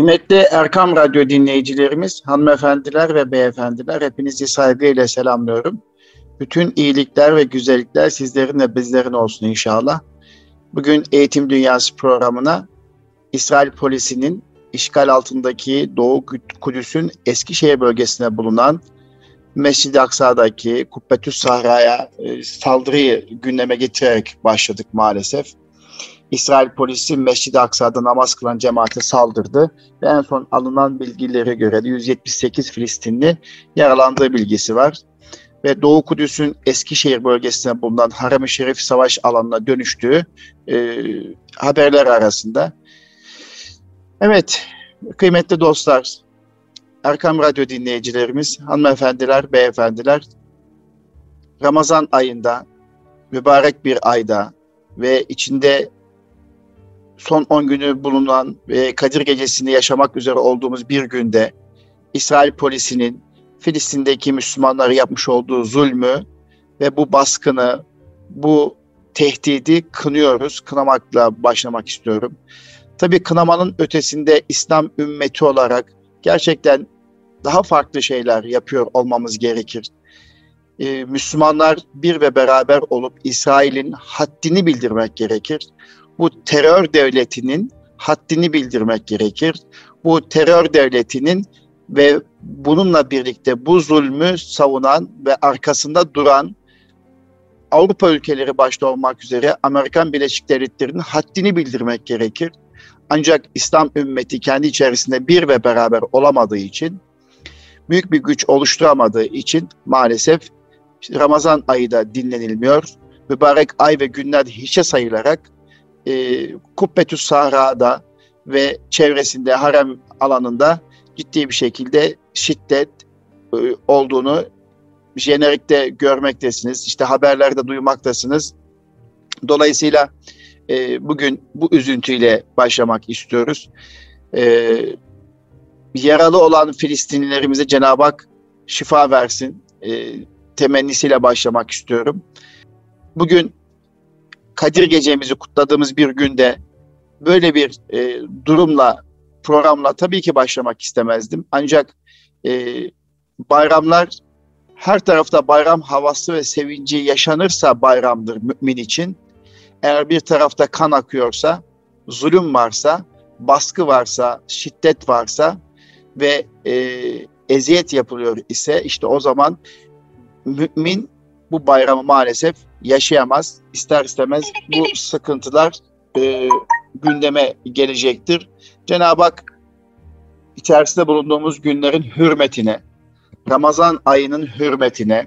Kıymetli Erkam Radyo dinleyicilerimiz, hanımefendiler ve beyefendiler hepinizi saygıyla selamlıyorum. Bütün iyilikler ve güzellikler sizlerin ve bizlerin olsun inşallah. Bugün Eğitim Dünyası programına İsrail polisinin işgal altındaki Doğu Kudüs'ün Eskişehir bölgesinde bulunan Mescid-i Aksa'daki Kubbetüs Sahra'ya e, saldırıyı gündeme getirerek başladık maalesef. İsrail polisi Mescid-i Aksa'da namaz kılan cemaate saldırdı ve en son alınan bilgilere göre de 178 Filistinli yaralandığı bilgisi var. Ve Doğu Kudüs'ün Eskişehir bölgesinde bulunan Haram-ı Şerif savaş alanına dönüştüğü e, haberler arasında. Evet, kıymetli dostlar, Erkam Radyo dinleyicilerimiz, hanımefendiler, beyefendiler, Ramazan ayında, mübarek bir ayda ve içinde son 10 günü bulunan ve Kadir Gecesi'ni yaşamak üzere olduğumuz bir günde İsrail polisinin Filistin'deki Müslümanları yapmış olduğu zulmü ve bu baskını, bu tehdidi kınıyoruz. Kınamakla başlamak istiyorum. Tabii kınamanın ötesinde İslam ümmeti olarak gerçekten daha farklı şeyler yapıyor olmamız gerekir. Ee, Müslümanlar bir ve beraber olup İsrail'in haddini bildirmek gerekir. Bu terör devletinin haddini bildirmek gerekir. Bu terör devletinin ve bununla birlikte bu zulmü savunan ve arkasında duran Avrupa ülkeleri başta olmak üzere Amerikan Birleşik Devletleri'nin haddini bildirmek gerekir. Ancak İslam ümmeti kendi içerisinde bir ve beraber olamadığı için, büyük bir güç oluşturamadığı için maalesef Ramazan ayı da dinlenilmiyor. Mübarek ay ve günler hiçe sayılarak e, Kubbetüs Sahra'da ve çevresinde harem alanında ciddi bir şekilde şiddet e, olduğunu jenerikte görmektesiniz. İşte haberlerde duymaktasınız. Dolayısıyla e, bugün bu üzüntüyle başlamak istiyoruz. E, yaralı olan Filistinlilerimize Cenab-ı Hak şifa versin. E, temennisiyle başlamak istiyorum. Bugün Kadir Gecemizi kutladığımız bir günde böyle bir e, durumla, programla tabii ki başlamak istemezdim. Ancak e, bayramlar her tarafta bayram havası ve sevinci yaşanırsa bayramdır mümin için. Eğer bir tarafta kan akıyorsa, zulüm varsa, baskı varsa, şiddet varsa ve e, eziyet yapılıyor ise işte o zaman mümin bu bayramı maalesef yaşayamaz. İster istemez bu sıkıntılar e, gündeme gelecektir. Cenab-ı Hak içerisinde bulunduğumuz günlerin hürmetine, Ramazan ayının hürmetine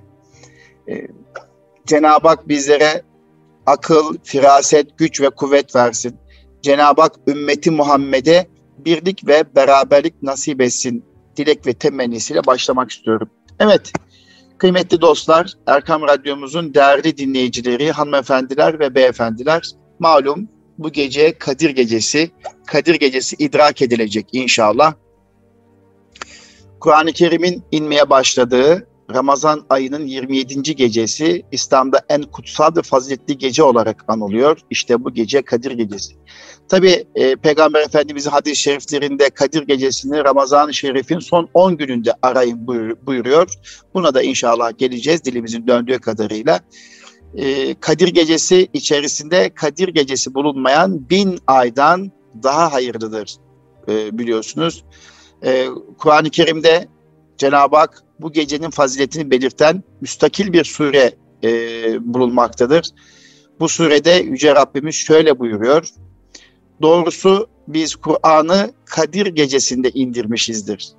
e, Cenab-ı Hak bizlere akıl, firaset, güç ve kuvvet versin. Cenab-ı Hak ümmeti Muhammed'e birlik ve beraberlik nasip etsin dilek ve temennisiyle başlamak istiyorum. Evet, kıymetli dostlar, Erkam Radyomuzun değerli dinleyicileri, hanımefendiler ve beyefendiler, malum bu gece Kadir Gecesi, Kadir Gecesi idrak edilecek inşallah. Kur'an-ı Kerim'in inmeye başladığı Ramazan ayının 27. gecesi İslam'da en kutsal ve faziletli gece olarak anılıyor. İşte bu gece Kadir Gecesi. Tabi e, Peygamber Efendimiz'in hadis-i şeriflerinde Kadir Gecesi'ni Ramazan-ı Şerif'in son 10 gününde arayın buyuruyor. Buna da inşallah geleceğiz dilimizin döndüğü kadarıyla. E, Kadir Gecesi içerisinde Kadir Gecesi bulunmayan bin aydan daha hayırlıdır e, biliyorsunuz. E, Kur'an-ı Kerim'de Cenab-ı Hak bu gecenin faziletini belirten müstakil bir sure e, bulunmaktadır. Bu surede Yüce Rabbimiz şöyle buyuruyor. Doğrusu biz Kur'an'ı Kadir gecesinde indirmişizdir.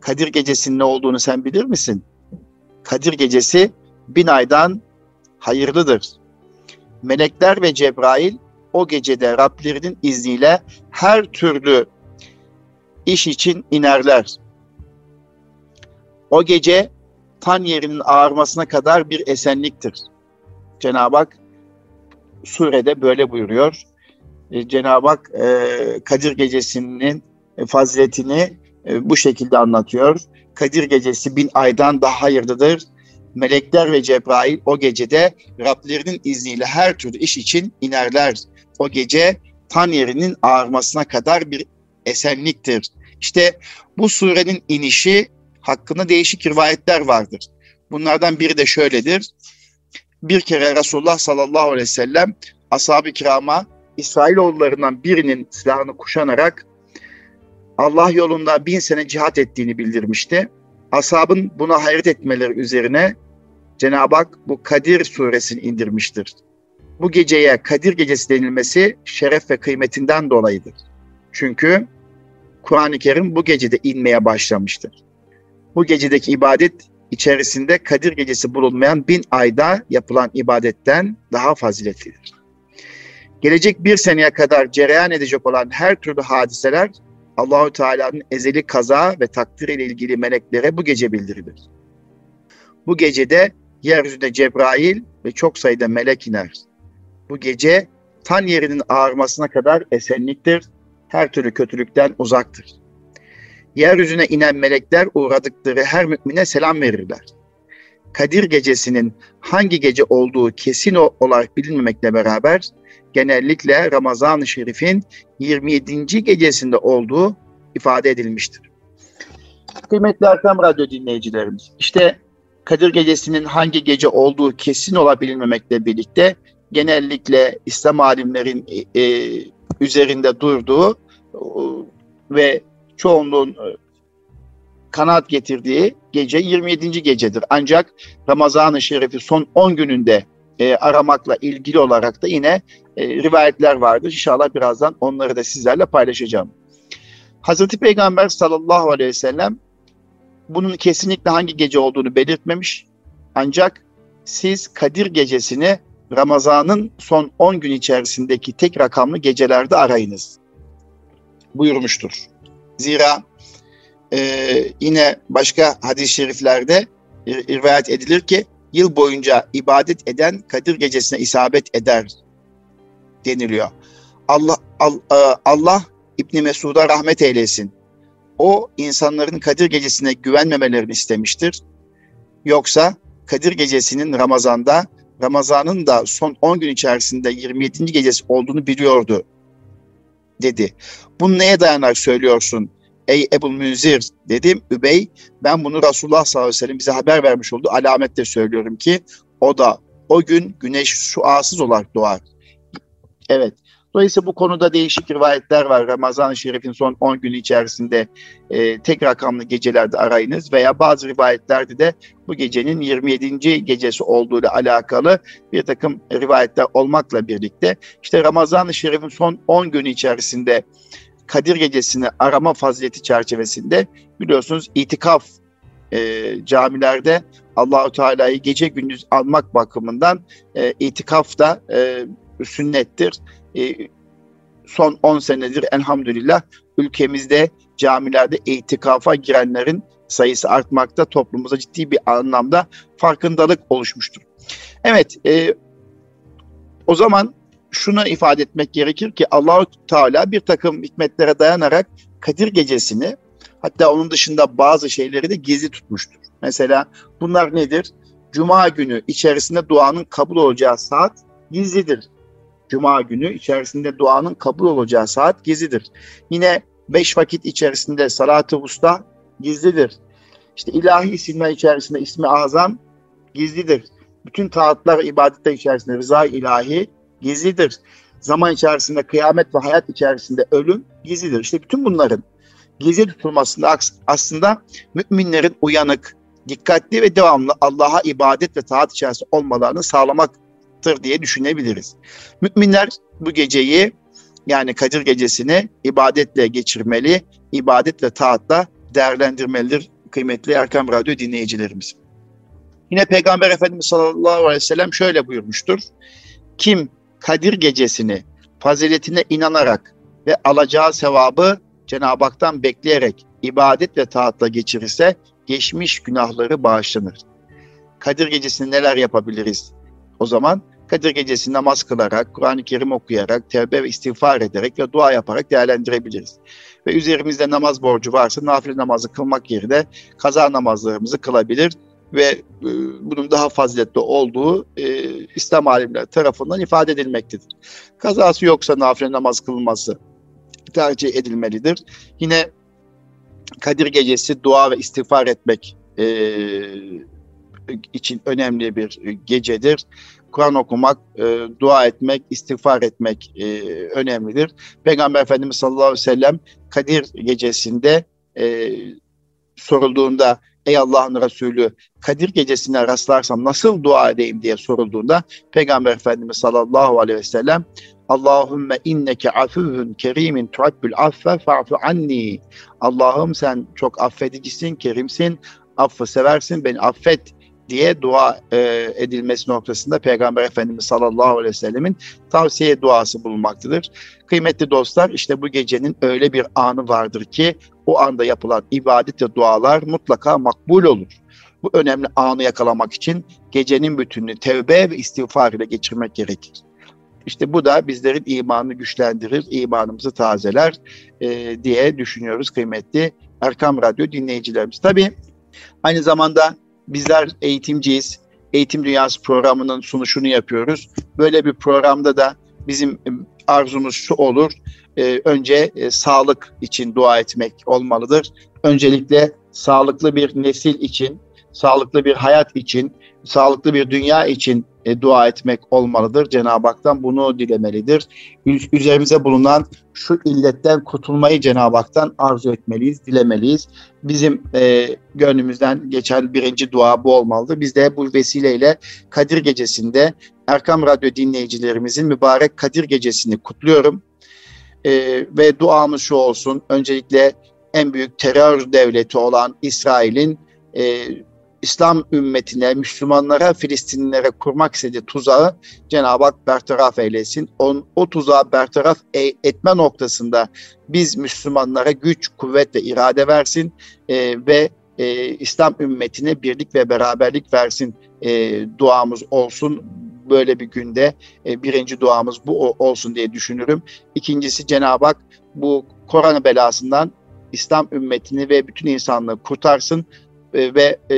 Kadir gecesinin ne olduğunu sen bilir misin? Kadir gecesi bin aydan hayırlıdır. Melekler ve Cebrail o gecede Rablerinin izniyle her türlü iş için inerler. O gece tan yerinin ağarmasına kadar bir esenliktir. Cenab-ı Hak surede böyle buyuruyor. E, Cenab-ı Hak e, Kadir Gecesi'nin faziletini e, bu şekilde anlatıyor. Kadir Gecesi bin aydan daha hayırlıdır. Melekler ve Cebrail o gecede Rablerinin izniyle her türlü iş için inerler. O gece tan yerinin ağarmasına kadar bir esenliktir. İşte bu surenin inişi hakkında değişik rivayetler vardır. Bunlardan biri de şöyledir. Bir kere Resulullah sallallahu aleyhi ve sellem ashab-ı kirama İsrailoğullarından birinin silahını kuşanarak Allah yolunda bin sene cihat ettiğini bildirmişti. Ashabın buna hayret etmeleri üzerine Cenab-ı Hak bu Kadir suresini indirmiştir. Bu geceye Kadir gecesi denilmesi şeref ve kıymetinden dolayıdır. Çünkü Kur'an-ı Kerim bu gecede inmeye başlamıştır. Bu gecedeki ibadet içerisinde Kadir gecesi bulunmayan bin ayda yapılan ibadetten daha faziletlidir. Gelecek bir seneye kadar cereyan edecek olan her türlü hadiseler Allahü Teala'nın ezeli kaza ve takdir ile ilgili meleklere bu gece bildirilir. Bu gecede yeryüzünde Cebrail ve çok sayıda melek iner. Bu gece tan yerinin ağarmasına kadar esenliktir, her türlü kötülükten uzaktır. Yeryüzüne inen melekler uğradıkları her mümine selam verirler. Kadir gecesinin hangi gece olduğu kesin olarak bilinmemekle beraber genellikle Ramazan-ı Şerif'in 27. gecesinde olduğu ifade edilmiştir. Kıymetli Erkam Radyo dinleyicilerimiz, işte Kadir Gecesi'nin hangi gece olduğu kesin olabilmemekle birlikte genellikle İslam alimlerin e, e üzerinde durduğu e, ve çoğunluğun e, kanaat getirdiği gece 27. gecedir. Ancak Ramazan-ı Şerif'i son 10 gününde e, aramakla ilgili olarak da yine e, rivayetler vardır. İnşallah birazdan onları da sizlerle paylaşacağım. Hazreti Peygamber sallallahu aleyhi ve sellem bunun kesinlikle hangi gece olduğunu belirtmemiş. Ancak siz Kadir gecesini Ramazan'ın son 10 gün içerisindeki tek rakamlı gecelerde arayınız buyurmuştur. Zira e, yine başka hadis-i şeriflerde rivayet edilir ki yıl boyunca ibadet eden Kadir gecesine isabet eder deniliyor. Allah Allah, e, Allah İbn Mesud'a rahmet eylesin. O insanların Kadir gecesine güvenmemelerini istemiştir. Yoksa Kadir gecesinin Ramazan'da, Ramazan'ın da son 10 gün içerisinde 27. gecesi olduğunu biliyordu dedi. Bunu neye dayanarak söylüyorsun? Ey Ebul Münzir dedim. Übey ben bunu Resulullah sallallahu aleyhi ve sellem bize haber vermiş oldu. Alametle söylüyorum ki o da o gün güneş şuasız olarak doğar. Evet. Dolayısıyla bu konuda değişik rivayetler var. Ramazan-ı Şerif'in son 10 günü içerisinde e, tek rakamlı gecelerde arayınız veya bazı rivayetlerde de bu gecenin 27. gecesi olduğuyla alakalı bir takım rivayetler olmakla birlikte işte Ramazan-ı Şerif'in son 10 günü içerisinde Kadir Gecesi'ni arama fazileti çerçevesinde biliyorsunuz itikaf e, camilerde Allahu Teala'yı gece gündüz almak bakımından e, itikaf da e, sünnettir. E, son 10 senedir elhamdülillah ülkemizde camilerde itikafa girenlerin sayısı artmakta toplumumuza ciddi bir anlamda farkındalık oluşmuştur. Evet, e, o zaman şunu ifade etmek gerekir ki Allahu Teala bir takım hikmetlere dayanarak Kadir gecesini hatta onun dışında bazı şeyleri de gizli tutmuştur. Mesela bunlar nedir? Cuma günü içerisinde duanın kabul olacağı saat gizlidir. Cuma günü içerisinde duanın kabul olacağı saat gizlidir. Yine beş vakit içerisinde salat-ı usta gizlidir. İşte ilahi isimler içerisinde ismi azam gizlidir. Bütün taatlar, ibadetler içerisinde rıza ilahi gizlidir. Zaman içerisinde kıyamet ve hayat içerisinde ölüm gizlidir. İşte bütün bunların gizli tutulmasında aslında müminlerin uyanık, dikkatli ve devamlı Allah'a ibadet ve taat içerisinde olmalarını sağlamaktır diye düşünebiliriz. Müminler bu geceyi yani Kadir gecesini ibadetle geçirmeli, ibadet ve taatla değerlendirmelidir kıymetli Erkam Radyo dinleyicilerimiz. Yine Peygamber Efendimiz sallallahu aleyhi ve sellem şöyle buyurmuştur. Kim Kadir gecesini faziletine inanarak ve alacağı sevabı Cenab-ı Hak'tan bekleyerek ibadet ve taatla geçirirse geçmiş günahları bağışlanır. Kadir gecesinde neler yapabiliriz? O zaman Kadir gecesi namaz kılarak, Kur'an-ı Kerim okuyarak, tevbe ve istiğfar ederek ve dua yaparak değerlendirebiliriz. Ve üzerimizde namaz borcu varsa nafile namazı kılmak yerine kaza namazlarımızı kılabilir ve e, bunun daha faziletli olduğu e, İslam alimler tarafından ifade edilmektedir. Kazası yoksa nafile namaz kılınması tercih edilmelidir. Yine Kadir Gecesi dua ve istiğfar etmek e, için önemli bir gecedir. Kur'an okumak, e, dua etmek, istiğfar etmek e, önemlidir. Peygamber Efendimiz sallallahu aleyhi ve sellem Kadir gecesinde e, sorulduğunda ey Allah'ın Resulü Kadir gecesine rastlarsam nasıl dua edeyim diye sorulduğunda Peygamber Efendimiz sallallahu aleyhi ve sellem Allahümme inneke afuvun kerimin tuhabbül affe fa'fu anni. Allah'ım sen çok affedicisin, kerimsin, affı seversin, beni affet diye dua e, edilmesi noktasında Peygamber Efendimiz sallallahu aleyhi ve sellemin tavsiye duası bulunmaktadır. Kıymetli dostlar işte bu gecenin öyle bir anı vardır ki o anda yapılan ibadet ve dualar mutlaka makbul olur. Bu önemli anı yakalamak için gecenin bütününü tevbe ve istiğfar ile geçirmek gerekir. İşte bu da bizlerin imanını güçlendirir, imanımızı tazeler e, diye düşünüyoruz kıymetli Erkam Radyo dinleyicilerimiz. Tabii aynı zamanda bizler eğitimciyiz. Eğitim Dünyası programının sunuşunu yapıyoruz. Böyle bir programda da bizim e, arzumuz şu olur. E, önce e, sağlık için dua etmek olmalıdır. Öncelikle sağlıklı bir nesil için, sağlıklı bir hayat için, sağlıklı bir dünya için e, dua etmek olmalıdır. Cenab-ı Hak'tan bunu dilemelidir. Üzerimize bulunan şu illetten kurtulmayı Cenab-ı Hak'tan arzu etmeliyiz, dilemeliyiz. Bizim e, gönlümüzden geçen birinci dua bu olmalıdır. Biz de bu vesileyle Kadir Gecesi'nde Erkam Radyo dinleyicilerimizin mübarek Kadir Gecesi'ni kutluyorum. E, ve duamız şu olsun. Öncelikle en büyük terör devleti olan İsrail'in e, İslam ümmetine, Müslümanlara, Filistinlilere kurmak istediği tuzağı Cenab-ı Hak bertaraf eylesin. On, o tuzağı bertaraf e, etme noktasında biz Müslümanlara güç, kuvvet ve irade versin e, ve e, İslam ümmetine birlik ve beraberlik versin e, duamız olsun böyle bir günde e, birinci duamız bu olsun diye düşünürüm. İkincisi Cenab-ı Hak bu korona belasından İslam ümmetini ve bütün insanlığı kurtarsın e, ve e,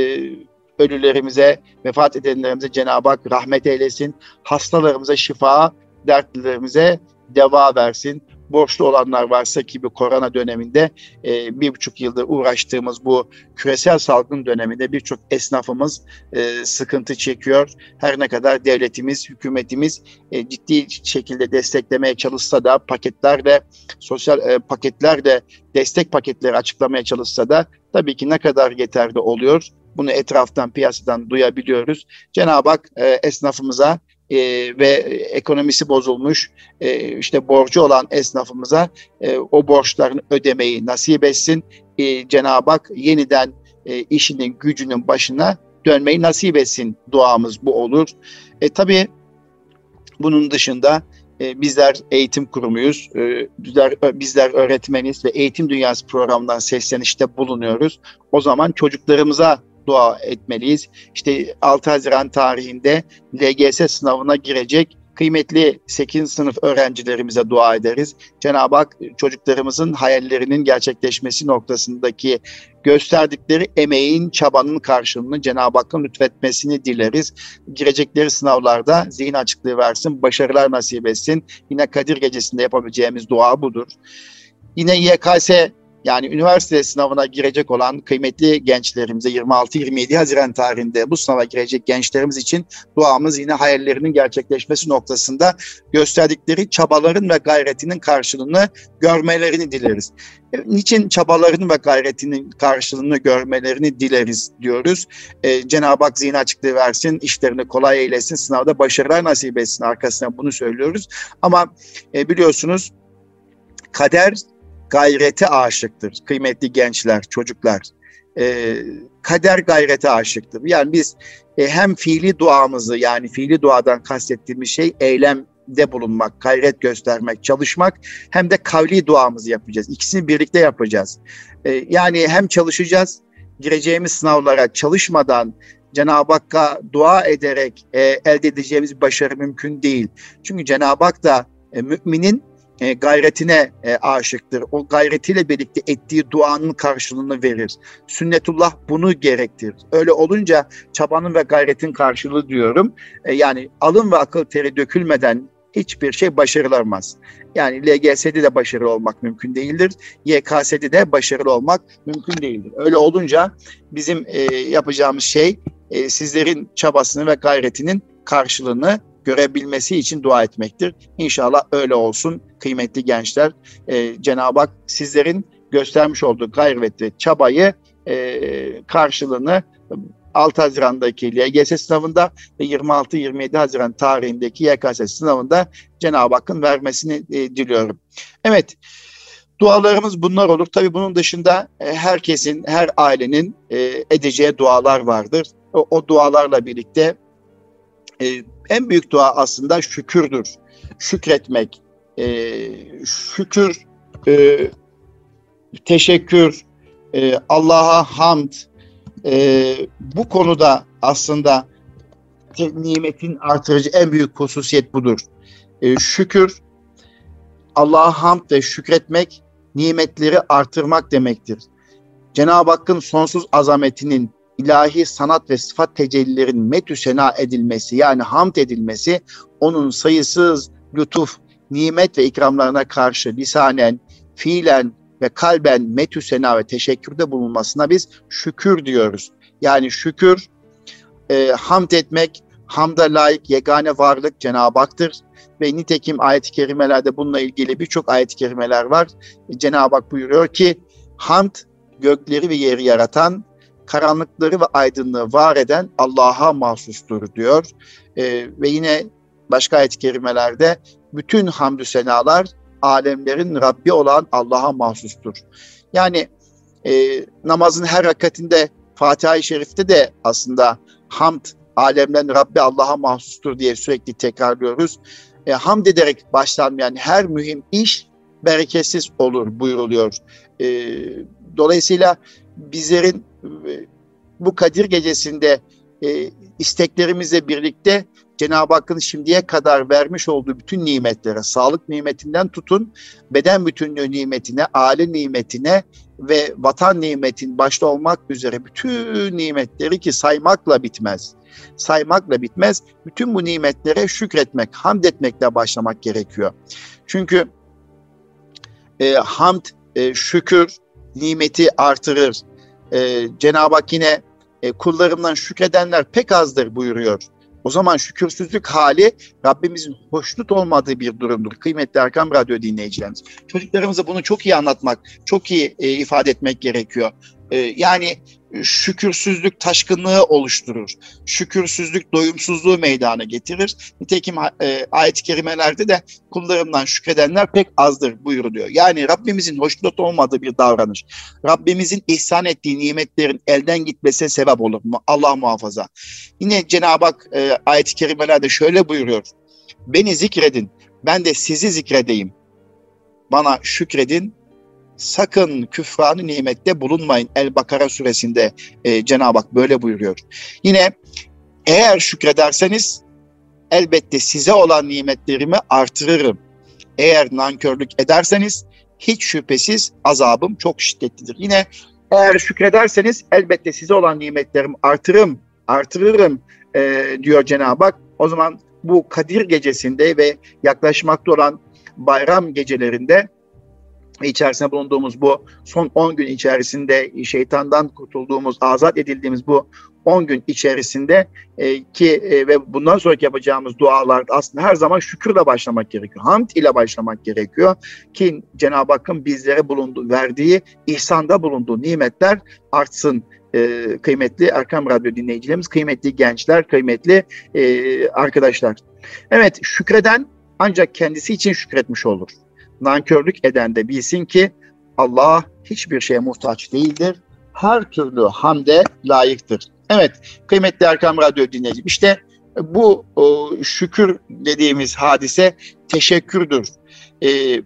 ölülerimize, vefat edenlerimize Cenab-ı Hak rahmet eylesin. Hastalarımıza şifa, dertlilerimize deva versin. Borçlu olanlar varsa ki bu korona döneminde e, bir buçuk yıldır uğraştığımız bu küresel salgın döneminde birçok esnafımız e, sıkıntı çekiyor. Her ne kadar devletimiz, hükümetimiz e, ciddi şekilde desteklemeye çalışsa da paketlerle, sosyal e, paketlerle destek paketleri açıklamaya çalışsa da tabii ki ne kadar yeterli oluyor? Bunu etraftan, piyasadan duyabiliyoruz. Cenab-ı Hak e, esnafımıza e, ve ekonomisi bozulmuş e, işte borcu olan esnafımıza e, o borçlarını ödemeyi nasip etsin. E, Cenab-ı Hak yeniden e, işinin gücünün başına dönmeyi nasip etsin duamız bu olur. E, tabii bunun dışında e, bizler eğitim kurumuyuz, e, bizler, bizler öğretmeniz ve eğitim dünyası programından seslenişte bulunuyoruz. O zaman çocuklarımıza dua etmeliyiz. İşte 6 Haziran tarihinde LGS sınavına girecek kıymetli 8. sınıf öğrencilerimize dua ederiz. Cenab-ı Hak çocuklarımızın hayallerinin gerçekleşmesi noktasındaki gösterdikleri emeğin, çabanın karşılığını Cenab-ı Hakk'ın lütfetmesini dileriz. Girecekleri sınavlarda zihin açıklığı versin, başarılar nasip etsin. Yine Kadir Gecesi'nde yapabileceğimiz dua budur. Yine YKS yani üniversite sınavına girecek olan kıymetli gençlerimize 26-27 Haziran tarihinde bu sınava girecek gençlerimiz için duamız yine hayallerinin gerçekleşmesi noktasında gösterdikleri çabaların ve gayretinin karşılığını görmelerini dileriz. E, niçin çabaların ve gayretinin karşılığını görmelerini dileriz diyoruz. Ee, Cenab-ı Hak zihin açıklığı versin, işlerini kolay eylesin, sınavda başarılar nasip etsin arkasından bunu söylüyoruz. Ama e, biliyorsunuz kader gayrete aşıktır kıymetli gençler, çocuklar. E, kader gayrete aşıktır. Yani biz e, hem fiili duamızı yani fiili duadan kastettiğimiz şey eylemde bulunmak, gayret göstermek, çalışmak hem de kavli duamızı yapacağız. İkisini birlikte yapacağız. E, yani hem çalışacağız, gireceğimiz sınavlara çalışmadan Cenab-ı Hakk'a dua ederek e, elde edeceğimiz başarı mümkün değil. Çünkü Cenab-ı Hak da e, müminin e, gayretine e, aşıktır. O gayretiyle birlikte ettiği duanın karşılığını verir. Sünnetullah bunu gerektirir. Öyle olunca çabanın ve gayretin karşılığı diyorum. E, yani alın ve akıl teri dökülmeden hiçbir şey başarılamaz. Yani LGS'de de başarılı olmak mümkün değildir. YKS'de de başarılı olmak mümkün değildir. Öyle olunca bizim e, yapacağımız şey sizlerin çabasını ve gayretinin karşılığını görebilmesi için dua etmektir. İnşallah öyle olsun kıymetli gençler. E, Cenab-ı Hak sizlerin göstermiş olduğu gayreti, çabayı e, karşılığını 6 Haziran'daki LGS sınavında ve 26-27 Haziran tarihindeki YKS sınavında Cenab-ı Hakk'ın vermesini e, diliyorum. Evet, dualarımız bunlar olur. Tabii bunun dışında e, herkesin, her ailenin e, edeceği dualar vardır. O, o dualarla birlikte e, en büyük dua aslında şükürdür. Şükretmek, e, şükür, e, teşekkür, e, Allah'a hamd, e, bu konuda aslında nimetin artırıcı en büyük hususiyet budur. E, şükür, Allah'a hamd ve şükretmek, nimetleri artırmak demektir. Cenab-ı Hakk'ın sonsuz azametinin, ilahi sanat ve sıfat tecellilerin metü sena edilmesi yani hamd edilmesi, onun sayısız lütuf, nimet ve ikramlarına karşı lisanen, fiilen, ve kalben metü sena ve teşekkürde bulunmasına biz şükür diyoruz. Yani şükür, e, hamd etmek, hamda layık yegane varlık Cenab-ı Hak'tır. Ve nitekim ayet-i kerimelerde bununla ilgili birçok ayet-i kerimeler var. Cenab-ı Hak buyuruyor ki, hamd gökleri ve yeri yaratan, karanlıkları ve aydınlığı var eden Allah'a mahsustur diyor. E, ve yine başka ayet-i kerimelerde bütün hamdü senalar alemlerin Rabbi olan Allah'a mahsustur. Yani e, namazın her rakatinde Fatiha-i Şerif'te de aslında hamd alemlerin Rabbi Allah'a mahsustur diye sürekli tekrarlıyoruz. E, hamd ederek başlanmayan her mühim iş bereketsiz olur buyuruluyor. E, dolayısıyla bizlerin e, bu Kadir gecesinde e, isteklerimizle birlikte Cenab-ı Hakk'ın şimdiye kadar vermiş olduğu bütün nimetlere, sağlık nimetinden tutun, beden bütünlüğü nimetine, aile nimetine ve vatan nimetin başta olmak üzere bütün nimetleri ki saymakla bitmez. Saymakla bitmez. Bütün bu nimetlere şükretmek, hamd etmekle başlamak gerekiyor. Çünkü e, hamd, e, şükür nimeti artırır. E, Cenab-ı Hak yine e, kullarımdan şükredenler pek azdır buyuruyor. O zaman şükürsüzlük hali Rabbimizin hoşnut olmadığı bir durumdur. Kıymetli Erkam Radyo dinleyicilerimiz. Çocuklarımıza bunu çok iyi anlatmak, çok iyi e, ifade etmek gerekiyor. E, yani şükürsüzlük taşkınlığı oluşturur. Şükürsüzlük doyumsuzluğu meydana getirir. Nitekim e, ayet-i kerimelerde de kullarımdan şükredenler pek azdır buyuruluyor. Yani Rabbimizin hoşnut olmadığı bir davranış. Rabbimizin ihsan ettiği nimetlerin elden gitmesine sebep olur mu? Allah muhafaza. Yine Cenab-ı Hak e, ayet-i kerimelerde şöyle buyuruyor. Beni zikredin, ben de sizi zikredeyim. Bana şükredin, sakın küfranı nimette bulunmayın. El-Bakara suresinde e, Cenab-ı Hak böyle buyuruyor. Yine eğer şükrederseniz elbette size olan nimetlerimi artırırım. Eğer nankörlük ederseniz hiç şüphesiz azabım çok şiddetlidir. Yine eğer şükrederseniz elbette size olan nimetlerimi artırırım, artırırım e, diyor Cenab-ı Hak. O zaman bu Kadir gecesinde ve yaklaşmakta olan bayram gecelerinde içerisinde bulunduğumuz bu son 10 gün içerisinde şeytandan kurtulduğumuz, azat edildiğimiz bu 10 gün içerisinde e, ki e, ve bundan sonraki yapacağımız dualar aslında her zaman şükürle başlamak gerekiyor. Hamd ile başlamak gerekiyor ki Cenab-ı Hakk'ın bizlere bulunduğu, verdiği, ihsanda bulunduğu nimetler artsın. E, kıymetli Erkam Radyo dinleyicilerimiz, kıymetli gençler, kıymetli e, arkadaşlar. Evet, şükreden ancak kendisi için şükretmiş olur nankörlük eden de bilsin ki Allah hiçbir şeye muhtaç değildir. Her türlü hamde layıktır. Evet kıymetli Erkam Radyo dinleyicim işte bu şükür dediğimiz hadise teşekkürdür. Ee,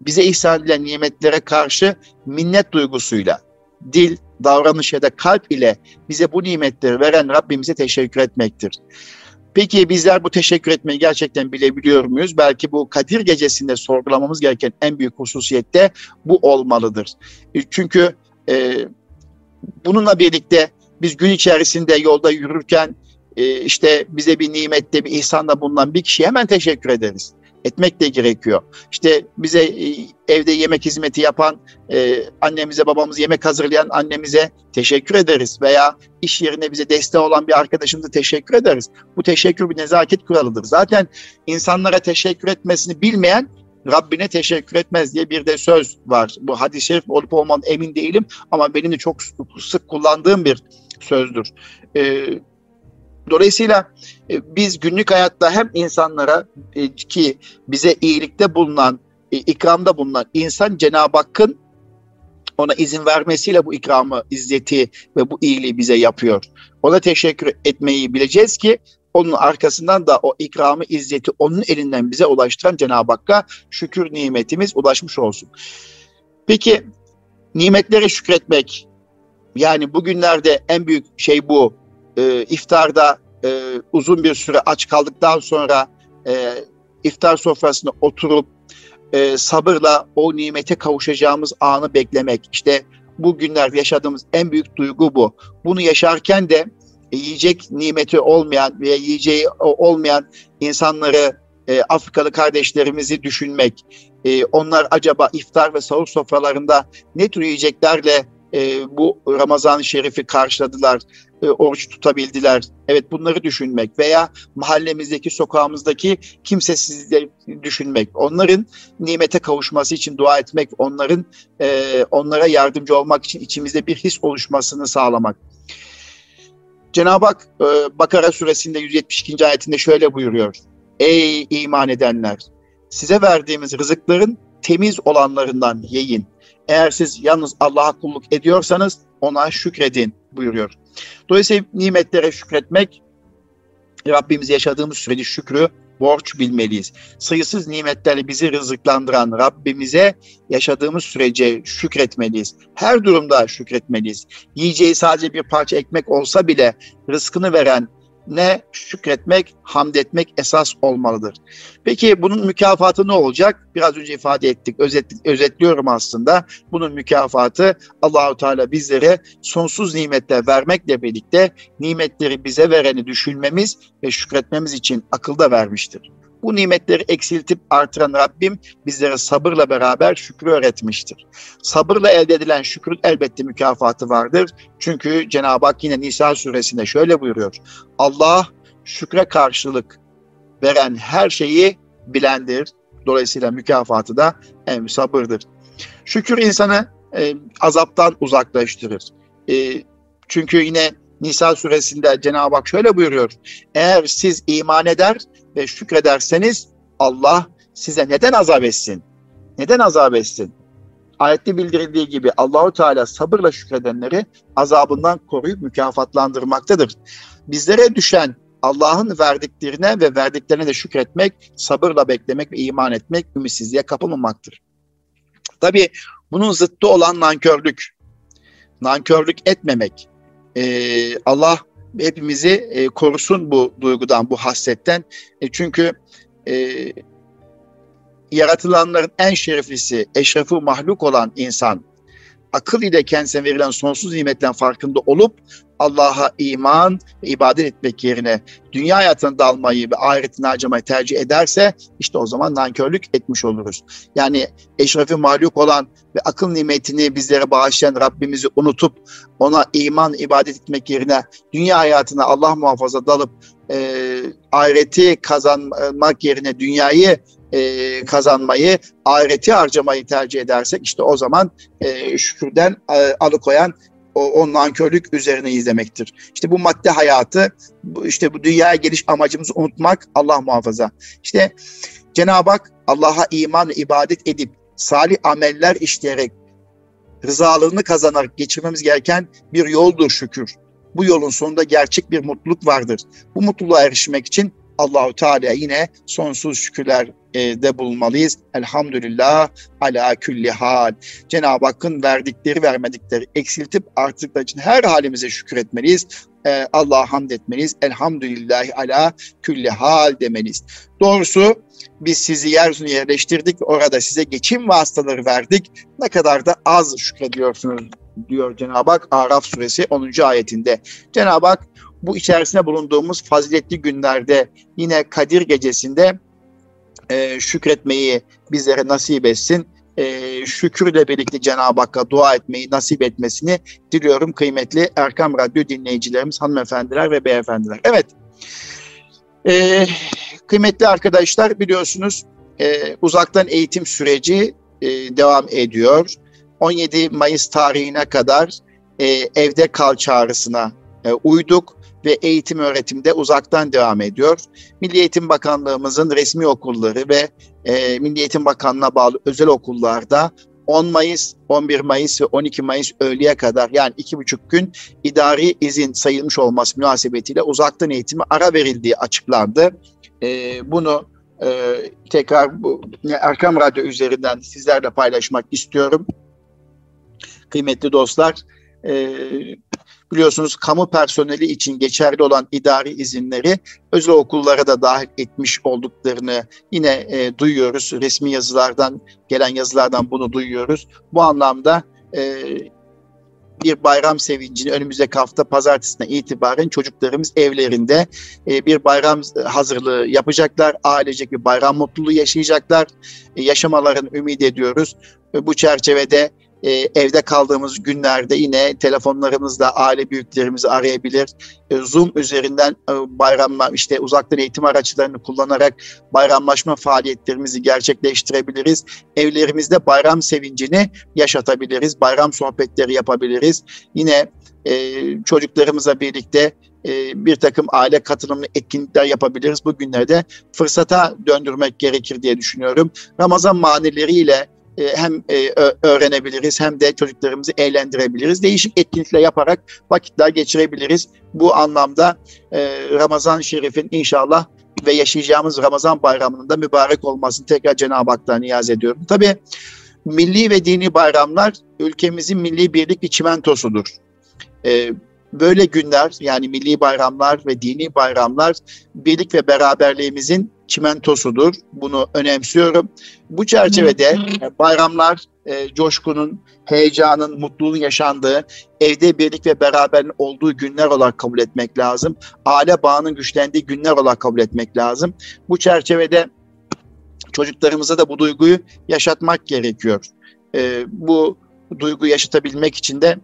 bize ihsan edilen nimetlere karşı minnet duygusuyla dil, davranış ya da kalp ile bize bu nimetleri veren Rabbimize teşekkür etmektir. Peki bizler bu teşekkür etmeyi gerçekten bilebiliyor muyuz? Belki bu Kadir gecesinde sorgulamamız gereken en büyük hususiyette bu olmalıdır. E, çünkü e, bununla birlikte biz gün içerisinde yolda yürürken e, işte bize bir nimette bir ihsanda bulunan bir kişiye hemen teşekkür ederiz. Etmek de gerekiyor. İşte bize e, evde yemek hizmeti yapan e, annemize, babamız yemek hazırlayan annemize teşekkür ederiz veya iş yerine bize destek olan bir arkadaşımıza teşekkür ederiz. Bu teşekkür bir nezaket kuralıdır. Zaten insanlara teşekkür etmesini bilmeyen Rabbine teşekkür etmez diye bir de söz var. Bu hadis-i şerif olup olmadan emin değilim ama benim de çok sık kullandığım bir sözdür. Ee, dolayısıyla e, biz günlük hayatta hem insanlara e, ki bize iyilikte bulunan, e, ikramda bulunan insan Cenab-ı Hakk'ın ona izin vermesiyle bu ikramı, izzeti ve bu iyiliği bize yapıyor. Ona teşekkür etmeyi bileceğiz ki onun arkasından da o ikramı, izzeti onun elinden bize ulaştıran Cenab-ı Hakk'a şükür nimetimiz ulaşmış olsun. Peki nimetlere şükretmek yani bugünlerde en büyük şey bu. E, iftarda e, uzun bir süre aç kaldıktan sonra e, iftar sofrasına oturup e, sabırla o nimete kavuşacağımız anı beklemek. İşte bu günlerde yaşadığımız en büyük duygu bu. Bunu yaşarken de yiyecek nimeti olmayan veya yiyeceği olmayan insanları e, Afrikalı kardeşlerimizi düşünmek, e, onlar acaba iftar ve sahur sofralarında ne tür yiyeceklerle e, bu Ramazan-ı Şerif'i karşıladılar, e, oruç tutabildiler. Evet bunları düşünmek veya mahallemizdeki, sokağımızdaki kimsesizleri düşünmek. Onların nimete kavuşması için dua etmek, onların e, onlara yardımcı olmak için içimizde bir his oluşmasını sağlamak. Cenab-ı Hak e, Bakara suresinde 172. ayetinde şöyle buyuruyor. Ey iman edenler! Size verdiğimiz rızıkların temiz olanlarından yiyin. Eğer siz yalnız Allah'a kulluk ediyorsanız ona şükredin buyuruyor. Dolayısıyla nimetlere şükretmek Rabbimiz yaşadığımız sürece şükrü borç bilmeliyiz. Sayısız nimetlerle bizi rızıklandıran Rabbimize yaşadığımız sürece şükretmeliyiz. Her durumda şükretmeliyiz. Yiyeceği sadece bir parça ekmek olsa bile rızkını veren ne şükretmek, hamd etmek esas olmalıdır. Peki bunun mükafatı ne olacak? Biraz önce ifade ettik, özet, özetliyorum aslında. Bunun mükafatı Allahu Teala bizlere sonsuz nimetler vermekle birlikte nimetleri bize vereni düşünmemiz ve şükretmemiz için akılda vermiştir. Bu nimetleri eksiltip artıran Rabbim bizlere sabırla beraber şükrü öğretmiştir. Sabırla elde edilen şükrün elbette mükafatı vardır. Çünkü Cenab-ı Hak yine Nisa suresinde şöyle buyuruyor. Allah şükre karşılık veren her şeyi bilendir. Dolayısıyla mükafatı da en sabırdır. Şükür insanı e, azaptan uzaklaştırır. E, çünkü yine Nisa suresinde Cenab-ı Hak şöyle buyuruyor. Eğer siz iman eder ve şükrederseniz Allah size neden azap etsin? Neden azap etsin? Ayette bildirildiği gibi Allahu Teala sabırla şükredenleri azabından koruyup mükafatlandırmaktadır. Bizlere düşen Allah'ın verdiklerine ve verdiklerine de şükretmek, sabırla beklemek ve iman etmek, ümitsizliğe kapılmamaktır. Tabi bunun zıttı olan nankörlük. Nankörlük etmemek. Ee, Allah hepimizi e, korusun bu duygudan, bu hassetten. E, çünkü e, yaratılanların en şereflisi, eşrefi mahluk olan insan, akıl ile kendisine verilen sonsuz nimetten farkında olup Allah'a iman ve ibadet etmek yerine dünya hayatını dalmayı ve ahiretini harcamayı tercih ederse işte o zaman nankörlük etmiş oluruz. Yani eşrefi mahluk olan ve akıl nimetini bizlere bağışlayan Rabbimizi unutup ona iman, ibadet etmek yerine dünya hayatına Allah muhafaza dalıp e, ahireti kazanmak yerine dünyayı e, kazanmayı, ahireti harcamayı tercih edersek işte o zaman e, şükürden e, alıkoyan o, o nankörlük üzerine izlemektir. İşte bu madde hayatı, bu, işte bu dünyaya geliş amacımızı unutmak Allah muhafaza. İşte Cenab-ı Hak Allah'a iman, ibadet edip salih ameller işleyerek rızalığını kazanarak geçirmemiz gereken bir yoldur şükür. Bu yolun sonunda gerçek bir mutluluk vardır. Bu mutluluğa erişmek için Allahu Teala yine sonsuz şükürler de bulunmalıyız. Elhamdülillah ala külli hal. Cenab-ı Hakk'ın verdikleri vermedikleri eksiltip arttıkları için her halimize şükür etmeliyiz. E, Allah'a hamd etmeliyiz. Elhamdülillah ala külli hal demeliyiz. Doğrusu biz sizi yeryüzüne yerleştirdik. Orada size geçim vasıtaları verdik. Ne kadar da az şükrediyorsunuz diyor Cenab-ı Hak Araf suresi 10. ayetinde. Cenab-ı Hak bu içerisinde bulunduğumuz faziletli günlerde yine Kadir gecesinde e, şükretmeyi bizlere nasip etsin. E, şükürle birlikte Cenab-ı Hakk'a dua etmeyi nasip etmesini diliyorum kıymetli Erkam Radyo dinleyicilerimiz, hanımefendiler ve beyefendiler. Evet, e, kıymetli arkadaşlar biliyorsunuz e, uzaktan eğitim süreci e, devam ediyor. 17 Mayıs tarihine kadar e, evde kal çağrısına e, uyduk ve eğitim öğretimde uzaktan devam ediyor. Milli Eğitim Bakanlığımızın resmi okulları ve e, Milli Eğitim Bakanlığı'na bağlı özel okullarda 10 Mayıs, 11 Mayıs ve 12 Mayıs öğleye kadar yani iki buçuk gün idari izin sayılmış olması münasebetiyle uzaktan eğitimi ara verildiği açıklandı. E, bunu e, tekrar bu Erkam Radyo üzerinden sizlerle paylaşmak istiyorum. Kıymetli dostlar, e, biliyorsunuz kamu personeli için geçerli olan idari izinleri özel okullara da dahil etmiş olduklarını yine e, duyuyoruz. Resmi yazılardan gelen yazılardan bunu duyuyoruz. Bu anlamda e, bir bayram sevincini önümüzdeki hafta pazartesine itibaren çocuklarımız evlerinde e, bir bayram hazırlığı yapacaklar. Ailecek bir bayram mutluluğu yaşayacaklar. E, yaşamalarını ümit ediyoruz. E, bu çerçevede e, evde kaldığımız günlerde yine telefonlarımızla aile büyüklerimizi arayabilir. E, Zoom üzerinden e, bayramla işte uzaktan eğitim araçlarını kullanarak bayramlaşma faaliyetlerimizi gerçekleştirebiliriz. Evlerimizde bayram sevincini yaşatabiliriz. Bayram sohbetleri yapabiliriz. Yine e, çocuklarımızla birlikte e, bir takım aile katılımlı etkinlikler yapabiliriz. Bu günlerde fırsata döndürmek gerekir diye düşünüyorum. Ramazan manileriyle hem e, öğrenebiliriz hem de çocuklarımızı eğlendirebiliriz. Değişik etkinlikler yaparak vakitler geçirebiliriz. Bu anlamda e, Ramazan Şerif'in inşallah ve yaşayacağımız Ramazan bayramının da mübarek olmasını tekrar Cenab-ı Hak'tan niyaz ediyorum. Tabii milli ve dini bayramlar ülkemizin milli birlik bir çimentosudur. Böyle günler yani milli bayramlar ve dini bayramlar birlik ve beraberliğimizin çimentosudur. Bunu önemsiyorum. Bu çerçevede bayramlar e, coşkunun, heyecanın, mutluluğun yaşandığı, evde birlik ve beraberliğin olduğu günler olarak kabul etmek lazım. Aile bağının güçlendiği günler olarak kabul etmek lazım. Bu çerçevede çocuklarımıza da bu duyguyu yaşatmak gerekiyor. E, bu duyguyu yaşatabilmek için de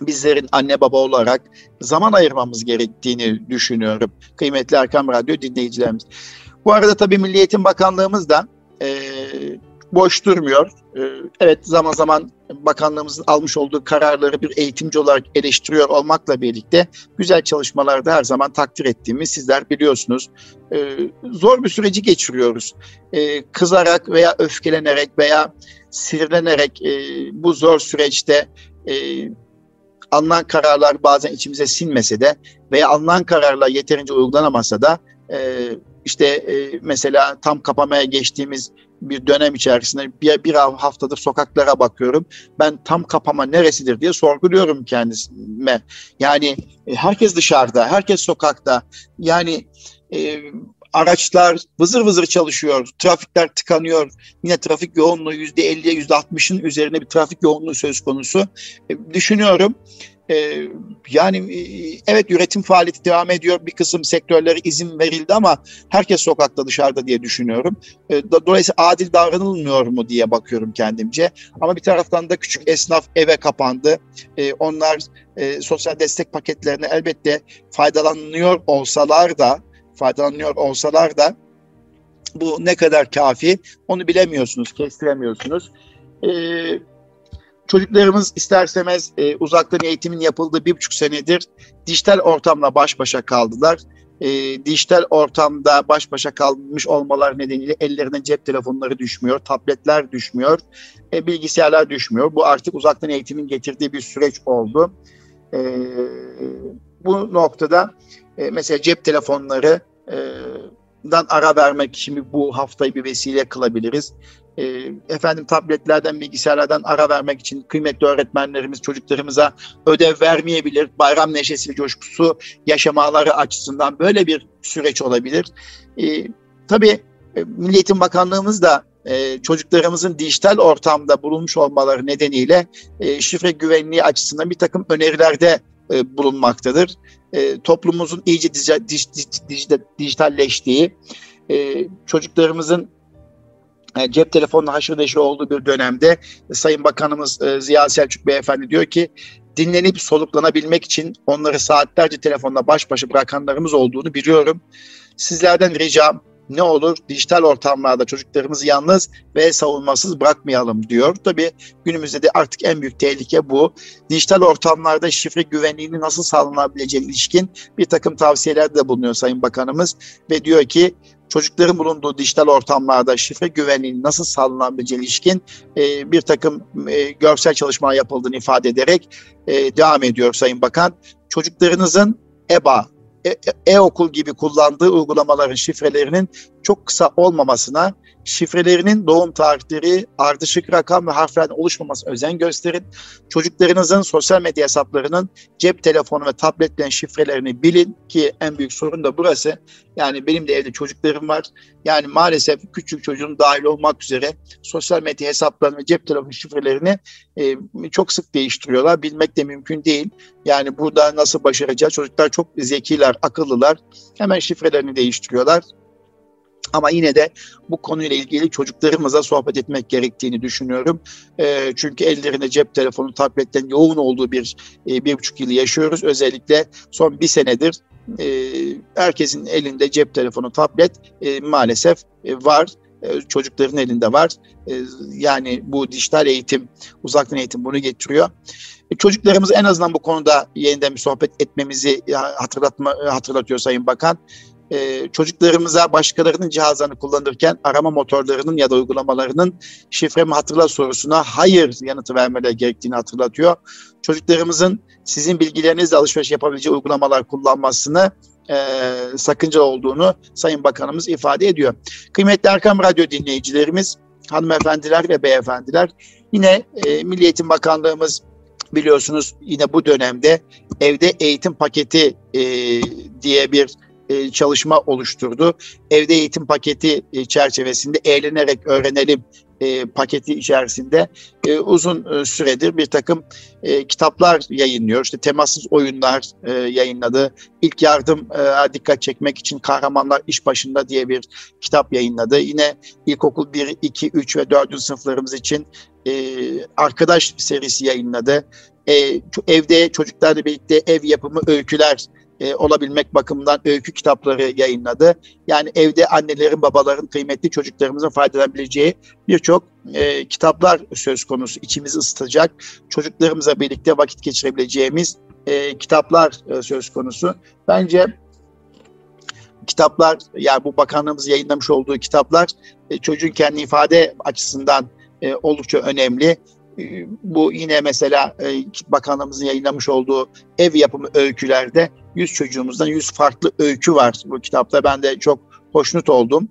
bizlerin anne baba olarak zaman ayırmamız gerektiğini düşünüyorum. Kıymetli Erkam Radyo dinleyicilerimiz. Bu arada tabii Milli Eğitim Bakanlığımız da e, boş durmuyor. E, evet zaman zaman bakanlığımızın almış olduğu kararları bir eğitimci olarak eleştiriyor olmakla birlikte güzel çalışmalarda her zaman takdir ettiğimiz sizler biliyorsunuz. E, zor bir süreci geçiriyoruz. E, kızarak veya öfkelenerek veya sinirlenerek e, bu zor süreçte e, alınan kararlar bazen içimize sinmese de veya alınan kararlar yeterince uygulanamasa da e, işte e, mesela tam kapamaya geçtiğimiz bir dönem içerisinde bir, bir haftadır sokaklara bakıyorum. Ben tam kapama neresidir diye sorguluyorum kendime. Yani e, herkes dışarıda, herkes sokakta. Yani e, araçlar vızır vızır çalışıyor, trafikler tıkanıyor. Yine trafik yoğunluğu yüzde 50'ye yüzde 60'ın üzerine bir trafik yoğunluğu söz konusu. E, düşünüyorum ee, yani e, evet üretim faaliyeti devam ediyor. Bir kısım sektörlere izin verildi ama herkes sokakta dışarıda diye düşünüyorum. Ee, dolayısıyla adil davranılmıyor mu diye bakıyorum kendimce. Ama bir taraftan da küçük esnaf eve kapandı. Ee, onlar e, sosyal destek paketlerine elbette faydalanıyor olsalar da faydalanıyor olsalar da bu ne kadar kafi onu bilemiyorsunuz, kestiremiyorsunuz. Ee, Çocuklarımız isterseniz e, uzaktan eğitimin yapıldığı bir buçuk senedir dijital ortamla baş başa kaldılar. E, dijital ortamda baş başa kalmış olmalar nedeniyle ellerine cep telefonları düşmüyor, tabletler düşmüyor, e, bilgisayarlar düşmüyor. Bu artık uzaktan eğitimin getirdiği bir süreç oldu. E, bu noktada e, mesela cep telefonları e, dan ara vermek şimdi bu haftayı bir vesile kılabiliriz e, efendim tabletlerden, bilgisayarlardan ara vermek için kıymetli öğretmenlerimiz çocuklarımıza ödev vermeyebilir. Bayram neşesi, coşkusu yaşamaları açısından böyle bir süreç olabilir. E, tabii Milli Eğitim Bakanlığımız da e, çocuklarımızın dijital ortamda bulunmuş olmaları nedeniyle e, şifre güvenliği açısından bir takım önerilerde e, bulunmaktadır. E, toplumumuzun iyice dij, dij, dij, dijitalleştiği, e, çocuklarımızın cep telefonla haşır neşir olduğu bir dönemde e, Sayın Bakanımız e, Ziya Selçuk Beyefendi diyor ki dinlenip soluklanabilmek için onları saatlerce telefonla baş başa bırakanlarımız olduğunu biliyorum. Sizlerden ricam ne olur dijital ortamlarda çocuklarımızı yalnız ve savunmasız bırakmayalım diyor. Tabii günümüzde de artık en büyük tehlike bu. Dijital ortamlarda şifre güvenliğini nasıl sağlanabileceği ilişkin bir takım tavsiyeler de bulunuyor Sayın Bakanımız ve diyor ki çocukların bulunduğu dijital ortamlarda şifre güvenliğinin nasıl sağlanabileceği ilişkin e, bir takım e, görsel çalışmalar yapıldığını ifade ederek e, devam ediyor Sayın Bakan. Çocuklarınızın EBA e, e-okul gibi kullandığı uygulamaların şifrelerinin çok kısa olmamasına, şifrelerinin doğum tarihleri, ardışık rakam ve harflerden oluşmaması özen gösterin. Çocuklarınızın sosyal medya hesaplarının cep telefonu ve tabletlerin şifrelerini bilin ki en büyük sorun da burası. Yani benim de evde çocuklarım var. Yani maalesef küçük çocuğun dahil olmak üzere sosyal medya hesaplarını ve cep telefonu şifrelerini e, çok sık değiştiriyorlar. Bilmek de mümkün değil. Yani burada nasıl başaracağız? Çocuklar çok zekiler, akıllılar. Hemen şifrelerini değiştiriyorlar. Ama yine de bu konuyla ilgili çocuklarımıza sohbet etmek gerektiğini düşünüyorum. E, çünkü ellerinde cep telefonu, tabletten yoğun olduğu bir e, bir buçuk yılı yaşıyoruz. Özellikle son bir senedir e, herkesin elinde cep telefonu, tablet e, maalesef e, var e, çocukların elinde var. E, yani bu dijital eğitim, uzaktan eğitim bunu getiriyor. E, çocuklarımız en azından bu konuda yeniden bir sohbet etmemizi hatırlatma, hatırlatıyor Sayın Bakan e, çocuklarımıza başkalarının cihazlarını kullanırken arama motorlarının ya da uygulamalarının şifremi hatırla sorusuna hayır yanıtı vermeleri gerektiğini hatırlatıyor. Çocuklarımızın sizin bilgilerinizle alışveriş yapabileceği uygulamalar kullanmasını e, sakınca olduğunu Sayın Bakanımız ifade ediyor. Kıymetli Erkam Radyo dinleyicilerimiz, hanımefendiler ve beyefendiler, yine e, Milli Eğitim Bakanlığımız biliyorsunuz yine bu dönemde evde eğitim paketi e, diye bir e, çalışma oluşturdu. Evde eğitim paketi e, çerçevesinde eğlenerek öğrenelim e, paketi içerisinde uzun süredir bir takım kitaplar yayınlıyor. İşte temassız oyunlar yayınladı. İlk yardım dikkat çekmek için Kahramanlar İş Başında diye bir kitap yayınladı. Yine ilkokul 1, 2, 3 ve 4. sınıflarımız için Arkadaş serisi yayınladı. Evde çocuklarla birlikte ev yapımı öyküler e, olabilmek bakımından öykü kitapları yayınladı. Yani evde annelerin, babaların, kıymetli çocuklarımızın faydalanabileceği birçok e, kitaplar söz konusu. İçimizi ısıtacak, çocuklarımızla birlikte vakit geçirebileceğimiz e, kitaplar e, söz konusu. Bence kitaplar, yani bu bakanlığımız yayınlamış olduğu kitaplar e, çocuğun kendi ifade açısından e, oldukça önemli. E, bu yine mesela e, bakanlığımızın yayınlamış olduğu ev yapımı öykülerde 100 çocuğumuzdan 100 farklı öykü var bu kitapta. Ben de çok hoşnut oldum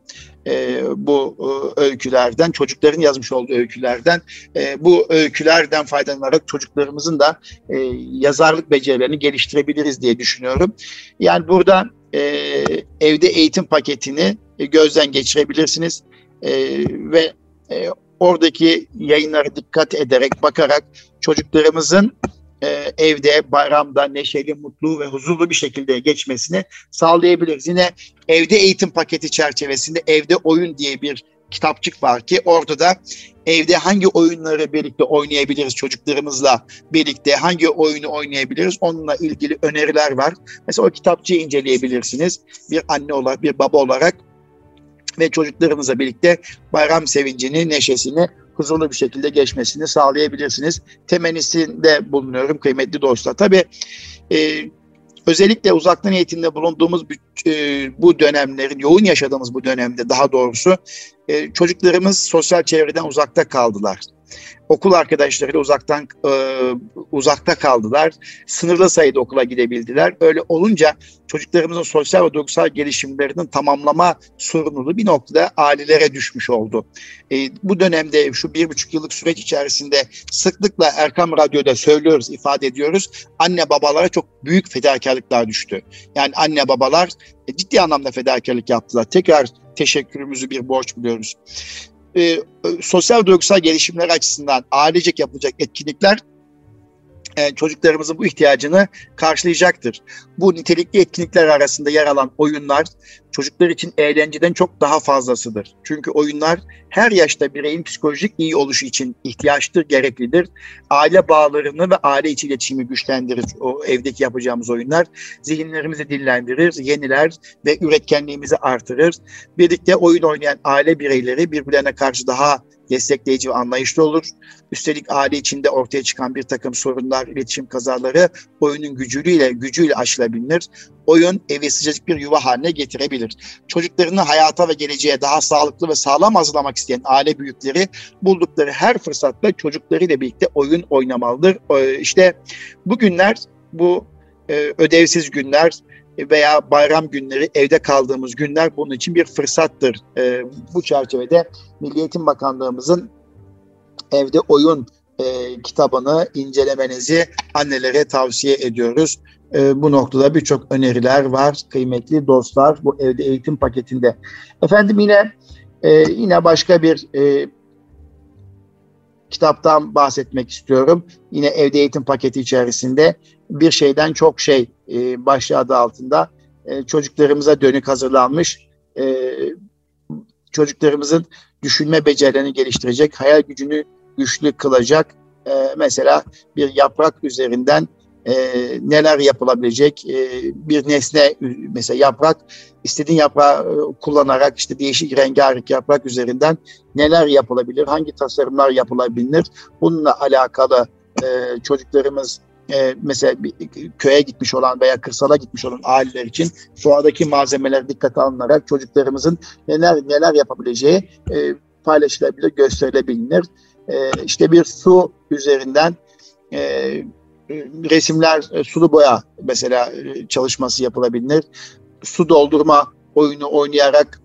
e, bu e, öykülerden, çocukların yazmış olduğu öykülerden. E, bu öykülerden faydalanarak çocuklarımızın da e, yazarlık becerilerini geliştirebiliriz diye düşünüyorum. Yani burada e, evde eğitim paketini e, gözden geçirebilirsiniz e, ve e, oradaki yayınlara dikkat ederek, bakarak çocuklarımızın e, evde, bayramda neşeli, mutlu ve huzurlu bir şekilde geçmesini sağlayabiliriz. Yine evde eğitim paketi çerçevesinde evde oyun diye bir kitapçık var ki orada da evde hangi oyunları birlikte oynayabiliriz çocuklarımızla birlikte hangi oyunu oynayabiliriz onunla ilgili öneriler var. Mesela o kitapçığı inceleyebilirsiniz. Bir anne olarak, bir baba olarak ve çocuklarımızla birlikte bayram sevincini, neşesini huzurlu bir şekilde geçmesini sağlayabilirsiniz. Temennisinde bulunuyorum kıymetli dostlar. Tabii e, özellikle uzaktan eğitimde bulunduğumuz e, bu dönemlerin, yoğun yaşadığımız bu dönemde daha doğrusu e, çocuklarımız sosyal çevreden uzakta kaldılar okul arkadaşlarıyla uzaktan e, uzakta kaldılar. Sınırlı sayıda okula gidebildiler. Öyle olunca çocuklarımızın sosyal ve duygusal gelişimlerinin tamamlama sorumluluğu bir noktada ailelere düşmüş oldu. E, bu dönemde şu bir buçuk yıllık süreç içerisinde sıklıkla Erkam Radyo'da söylüyoruz, ifade ediyoruz. Anne babalara çok büyük fedakarlıklar düştü. Yani anne babalar e, ciddi anlamda fedakarlık yaptılar. Tekrar teşekkürümüzü bir borç biliyoruz e, sosyal duygusal gelişimler açısından ailecek yapılacak etkinlikler çocuklarımızın bu ihtiyacını karşılayacaktır. Bu nitelikli etkinlikler arasında yer alan oyunlar çocuklar için eğlenceden çok daha fazlasıdır. Çünkü oyunlar her yaşta bireyin psikolojik iyi oluşu için ihtiyaçtır, gereklidir. Aile bağlarını ve aile içi iletişimi güçlendirir o evdeki yapacağımız oyunlar. Zihinlerimizi dillendirir, yeniler ve üretkenliğimizi artırır. Birlikte oyun oynayan aile bireyleri birbirlerine karşı daha destekleyici ve anlayışlı olur. Üstelik aile içinde ortaya çıkan bir takım sorunlar, iletişim kazaları oyunun gücüyle gücüyle aşılabilir. Oyun evi sıcacık bir yuva haline getirebilir. Çocuklarını hayata ve geleceğe daha sağlıklı ve sağlam hazırlamak isteyen aile büyükleri buldukları her fırsatta çocuklarıyla birlikte oyun oynamalıdır. İşte bu günler, bu e, ödevsiz günler, veya bayram günleri evde kaldığımız günler bunun için bir fırsattır. E, bu çerçevede Milli Eğitim Bakanlığımızın evde oyun e, kitabını incelemenizi annelere tavsiye ediyoruz. E, bu noktada birçok öneriler var kıymetli dostlar bu evde eğitim paketinde. Efendim yine e, yine başka bir e, kitaptan bahsetmek istiyorum. Yine evde eğitim paketi içerisinde bir şeyden çok şey e, başlığı adı altında. E, çocuklarımıza dönük hazırlanmış e, çocuklarımızın düşünme becerilerini geliştirecek, hayal gücünü güçlü kılacak e, mesela bir yaprak üzerinden e, neler yapılabilecek e, bir nesne mesela yaprak istediğin yaprağı e, kullanarak işte değişik rengarenk yaprak üzerinden neler yapılabilir, hangi tasarımlar yapılabilir? Bununla alakalı e, çocuklarımız e, mesela bir köye gitmiş olan veya kırsala gitmiş olan aileler için doğadaki malzemeler dikkate alınarak çocuklarımızın neler neler yapabileceği e, paylaşılabilir, gösterilebilir. E, işte bir su üzerinden e, resimler, e, sulu boya mesela e, çalışması yapılabilir. Su doldurma oyunu oynayarak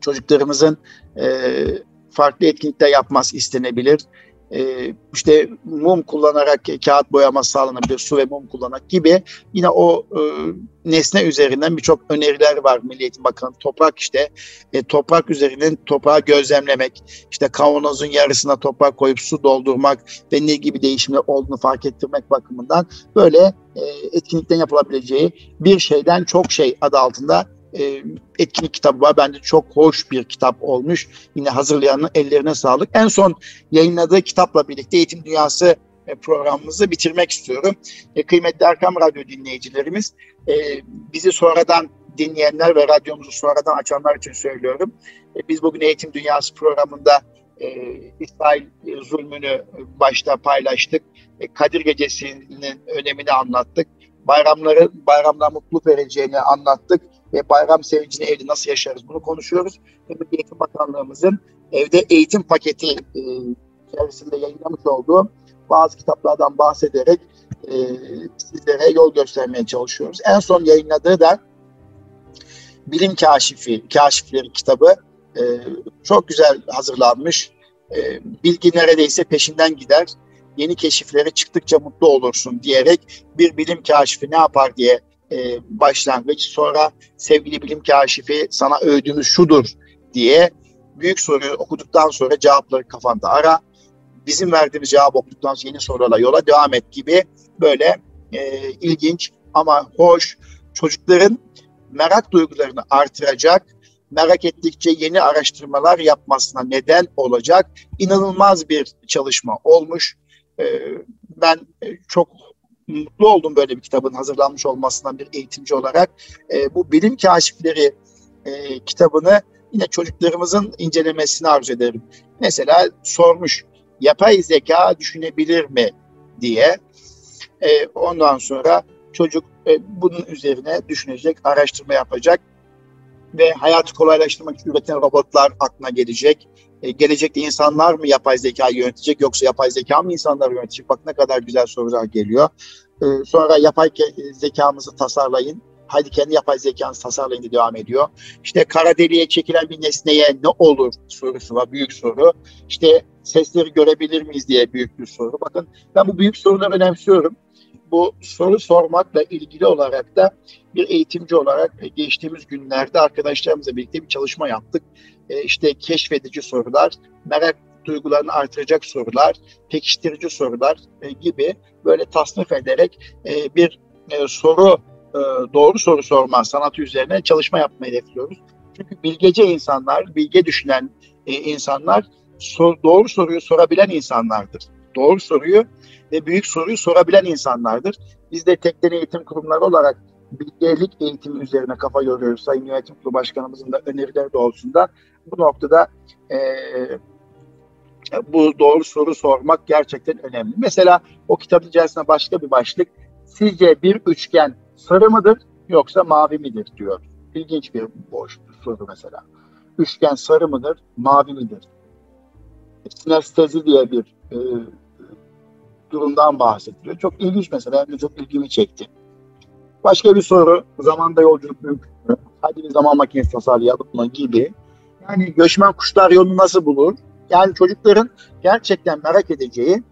çocuklarımızın e, farklı etkinlikler yapması istenebilir e, işte mum kullanarak kağıt boyaması sağlanabilir, su ve mum kullanarak gibi yine o e, nesne üzerinden birçok öneriler var Milli Eğitim Bakanı. Toprak işte e, toprak üzerinden toprağı gözlemlemek, işte kavanozun yarısına toprak koyup su doldurmak ve ne gibi değişimler olduğunu fark ettirmek bakımından böyle e, etkinlikten yapılabileceği bir şeyden çok şey adı altında e, etkinlik kitabı var. Bence çok hoş bir kitap olmuş. Yine hazırlayanın ellerine sağlık. En son yayınladığı kitapla birlikte Eğitim Dünyası e, programımızı bitirmek istiyorum. E, kıymetli Erkam Radyo dinleyicilerimiz, e, bizi sonradan dinleyenler ve radyomuzu sonradan açanlar için söylüyorum. Biz bugün Eğitim Dünyası programında İsrail zulmünü başta paylaştık. Kadir Gecesi'nin önemini anlattık. Bayramları, bayramlar mutluluk vereceğini anlattık ve bayram sevincini evde nasıl yaşarız bunu konuşuyoruz. Ve Eğitim Bakanlığımızın evde eğitim paketi e, içerisinde yayınlamış olduğu bazı kitaplardan bahsederek e, sizlere yol göstermeye çalışıyoruz. En son yayınladığı da Bilim Kaşifi, Kaşifleri kitabı e, çok güzel hazırlanmış. E, bilgi neredeyse peşinden gider. Yeni keşiflere çıktıkça mutlu olursun diyerek bir bilim kaşifi ne yapar diye e, başlangıç. Sonra sevgili bilim kaşifi sana övdüğümüz şudur diye büyük soruyu okuduktan sonra cevapları kafanda ara. Bizim verdiğimiz cevap okuduktan sonra yeni sorularla yola devam et gibi böyle e, ilginç ama hoş çocukların merak duygularını artıracak, merak ettikçe yeni araştırmalar yapmasına neden olacak inanılmaz bir çalışma olmuş. E, ben çok mutlu oldum böyle bir kitabın hazırlanmış olmasından bir eğitimci olarak. E, bu bilim kaşifleri e, kitabını yine çocuklarımızın incelemesini arzu ederim. Mesela sormuş yapay zeka düşünebilir mi diye. E, ondan sonra çocuk e, bunun üzerine düşünecek, araştırma yapacak ve hayatı kolaylaştırmak için üreten robotlar aklına gelecek. E, gelecekte insanlar mı yapay zekayı yönetecek yoksa yapay zeka mı insanları yönetecek? Bak ne kadar güzel sorular geliyor. E, sonra yapay zekamızı tasarlayın. Hadi kendi yapay zekanızı tasarlayın diye devam ediyor. İşte kara deliğe çekilen bir nesneye ne olur sorusu var. Büyük soru. İşte sesleri görebilir miyiz diye büyük bir soru. Bakın ben bu büyük soruları önemsiyorum bu soru sormakla ilgili olarak da bir eğitimci olarak geçtiğimiz günlerde arkadaşlarımızla birlikte bir çalışma yaptık. E, işte keşfedici sorular, merak duygularını artıracak sorular, pekiştirici sorular e, gibi böyle tasnif ederek e, bir e, soru, doğru soru sorma sanatı üzerine çalışma yapmayı hedefliyoruz. Çünkü bilgece insanlar, bilge düşünen insanlar doğru soruyu sorabilen insanlardır. Doğru soruyu ve büyük soruyu sorabilen insanlardır. Biz de tekten eğitim kurumları olarak bilgelik eğitimi üzerine kafa yoruyoruz. Sayın Yönetim Kurulu Başkanımızın da önerileri doğrultusunda bu noktada e, bu doğru soru sormak gerçekten önemli. Mesela o kitabın içerisinde başka bir başlık sizce bir üçgen sarı mıdır yoksa mavi midir diyor. İlginç bir boş soru mesela. Üçgen sarı mıdır, mavi midir? Sinestezi diye bir e, durumdan bahsediliyor. Çok ilginç mesela, hem de çok ilgimi çekti. Başka bir soru, zamanda yolculuk mümkün mü? Hadi bir zaman makinesi tasarlayalım mı gibi. Yani göçmen kuşlar yolunu nasıl bulur? Yani çocukların gerçekten merak edeceği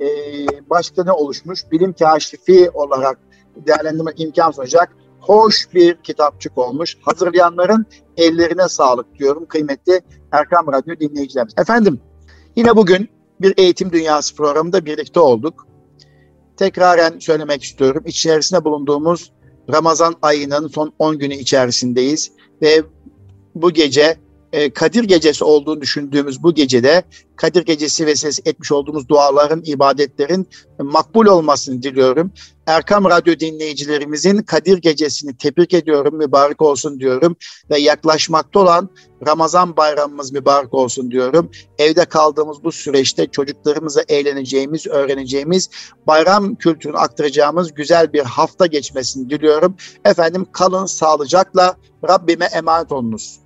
e, başta ne oluşmuş bilim kaşifi olarak değerlendirme imkan sunacak hoş bir kitapçık olmuş. Hazırlayanların ellerine sağlık diyorum kıymetli Erkam Radyo dinleyicilerimiz. Efendim yine bugün bir eğitim dünyası programında birlikte olduk. Tekraren söylemek istiyorum. İçerisinde bulunduğumuz Ramazan ayının son 10 günü içerisindeyiz ve bu gece e, Kadir Gecesi olduğunu düşündüğümüz bu gecede Kadir Gecesi vesilesi etmiş olduğumuz duaların, ibadetlerin makbul olmasını diliyorum. Erkam Radyo dinleyicilerimizin Kadir Gecesi'ni tebrik ediyorum, mübarek olsun diyorum ve yaklaşmakta olan Ramazan bayramımız mübarek olsun diyorum. Evde kaldığımız bu süreçte çocuklarımıza eğleneceğimiz, öğreneceğimiz, bayram kültürünü aktaracağımız güzel bir hafta geçmesini diliyorum. Efendim kalın sağlıcakla Rabbime emanet olunuz.